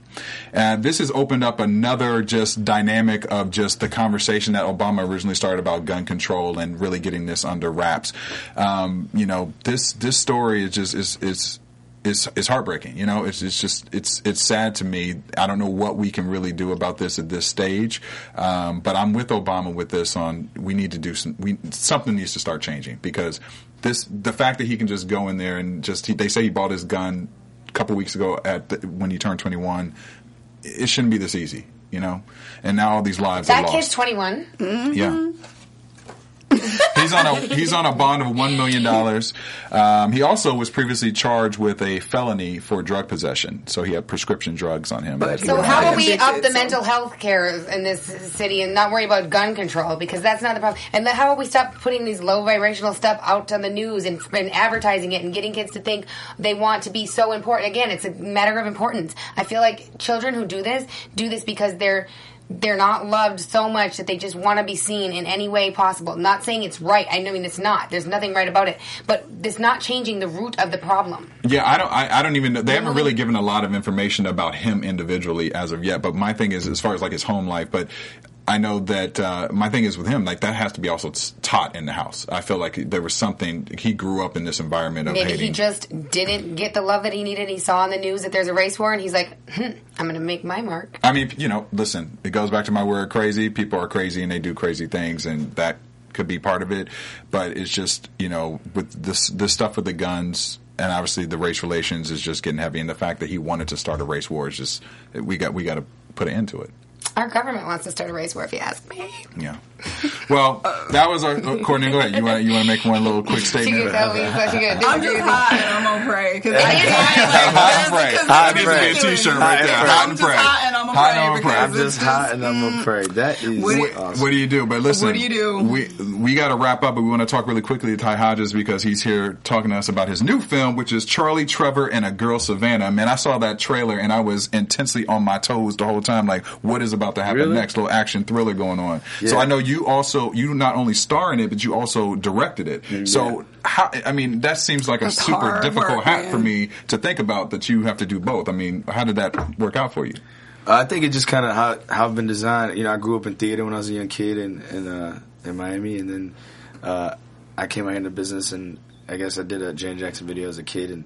And this has opened up another just dynamic of just the conversation that Obama originally started about gun control and really getting this under wraps. Um, you know, this this story is just is is it's it's heartbreaking. You know, it's it's just it's it's sad to me. I don't know what we can really do about this at this stage, um, but I'm with Obama with this. On we need to do some. We something needs to start changing because this the fact that he can just go in there and just he, they say he bought his gun a couple weeks ago at the, when he turned 21. It shouldn't be this easy, you know. And now all these lives That are kid's lost. 21. yeah. He's on a he's on a bond of one million dollars. Um, he also was previously charged with a felony for drug possession, so he had prescription drugs on him. But- So how about we up the mental health care in this city and not worry about gun control because that's not the problem. And then how about we stop putting these low vibrational stuff out on the news and, and advertising it and getting kids to think they want to be so important. Again, it's a matter of importance. I feel like children who do this do this because they're they're not loved so much that they just want to be seen in any way possible. Not saying it's right. I mean it's not. There's nothing right about it. But it's not changing the root of the problem. Yeah, I don't. I, I don't even know. They haven't really given a lot of information about him individually as of yet. But my thing is, as far as like his home life, but. I know that uh, my thing is with him, like that has to be also taught in the house. I feel like there was something he grew up in this environment of Maybe hating. he just didn't get the love that he needed. He saw on the news that there's a race war, and he's like, hmm, "I'm going to make my mark." I mean, you know, listen, it goes back to my word crazy. People are crazy and they do crazy things, and that could be part of it. But it's just, you know, with this this stuff with the guns and obviously the race relations is just getting heavy, and the fact that he wanted to start a race war is just we got we got to put an end to it. Our government wants to start a race war, if you ask me. Yeah. Well, that was our oh, Courtney. Go ahead. You want you want to make one little quick statement? can tell me what she gonna do. I'm just hot and I'm gonna pray. Cause I Hot and pray. Because That it's needs to be a ridiculous. T-shirt right there. I'm Hot I'm and pray. hot and I'm Hot gonna pray pray. I'm just it's hot and I'm afraid. That mm. is What do- awesome. What do you do? But listen, What do you do? We we got to wrap up, but we want to talk really quickly to Ty Hodges because he's here talking to us about his new film, which is Charlie Trevor and a Girl Savannah. Man, I saw that trailer and I was intensely on my toes the whole time. Like, what is about to happen Really? next? Little action thriller going on. So I know you also you not only star in it, but you also directed it. So how? I mean, that seems like a super difficult work, hat man. for me to think about that you have to do both. I mean, how did that work out for you? Uh, I think it just kind of how, how I've been designed. You know, I grew up in theater when I was a young kid in in, uh, in Miami, and then uh, I came out into business, and I guess I did a Janet Jackson video as a kid, and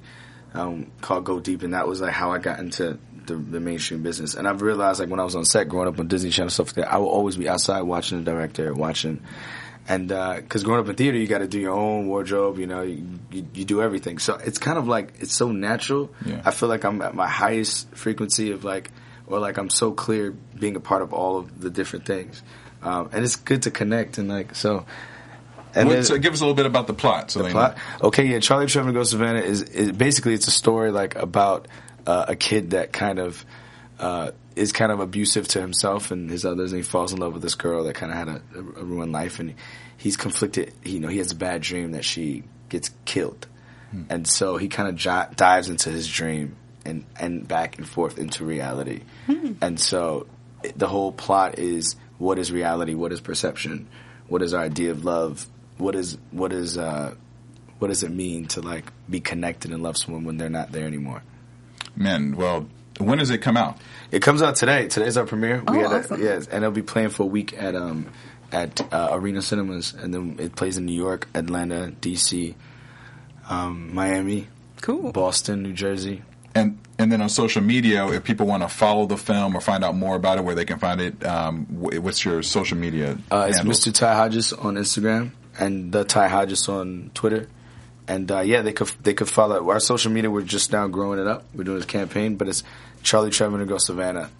um, called Go Deep, and that was like how I got into the, the mainstream business. And I've realized like when I was on set growing up on Disney Channel stuff like that, I will always be outside watching the director, watching. And because growing up in theater, you got to do your own wardrobe. You know, you, you, you do everything. So it's kind of like it's so natural. Yeah. I feel like I'm at my highest frequency of like, or like I'm so clear being a part of all of the different things, um, and it's good to connect and like so. And What- then- so give us a little bit about the plot. So the plot. know. Okay, yeah. Charlie Trevor Goes to Savannah is, is basically it's a story like about uh, a kid that kind of uh, is kind of abusive to himself and his others, and he falls in love with this girl that kind of had a, a ruined life, and he's conflicted. He, you know, he has a bad dream that she gets killed, and so he kind of j- dives into his dream and and back and forth into reality, and so the whole plot is what is reality, what is perception, what is our idea of love, what is what is uh, what does it mean to like be connected and love someone when they're not there anymore? Man, well, when does it come out? It comes out today. Today's our premiere. Oh, we had a, awesome. yes, and it'll be playing for a week at um at uh, Arena Cinemas, and then it plays in New York, Atlanta, DC, um, Miami, Cool. Boston, New Jersey. And and then on social media, if people want to follow the film or find out more about it, where they can find it, um, what's your social media? Uh, it's handles? Mr. Ty Hodges on Instagram and the Ty Hodges on Twitter. And uh, yeah, they could they could follow our social media. We're just now growing it up. We're doing this campaign, but it's Charlie Trevor and Girl Savannah,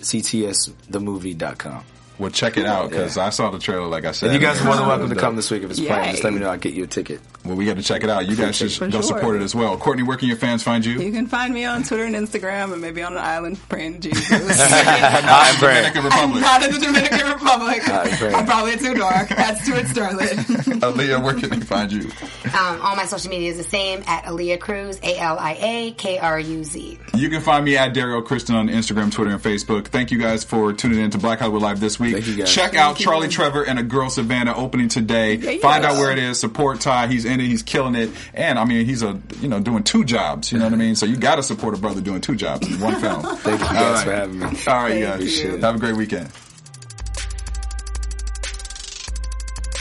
ctsthemovie.com. Well, check it out because I saw the trailer. Like I said, And you guys are more than welcome to come this week if it's playing. Just let me know. I'll get you a ticket. Well, we got to check it out. You guys should go sure. support it as well. Courtney, where can your fans find you? You can find me on Twitter and Instagram and maybe on an island praying to Jesus. I'm Dominican Republic. not in the Dominican Republic. I'm. I'm probably too dark. That's Stuart Starlet. Aaliyah, where can they find you? Um, all my social media is the same at Aaliyah Cruz, A L I A K R U Z. You can find me at Daryl Kristen on Instagram, Twitter, and Facebook. Thank you guys for tuning in to Black Hollywood Live this week. Thank you, guys. Check out Charlie Trevor and a Girl Savannah opening today. Yeah. Find out where it is. Support Ty. He's in it. He's killing it. And I mean, he's a you know doing two jobs. You know what I mean? So you got to support a brother doing two jobs in one film. Thank you guys right. for having me. All right, Thank guys. you. Have a great weekend.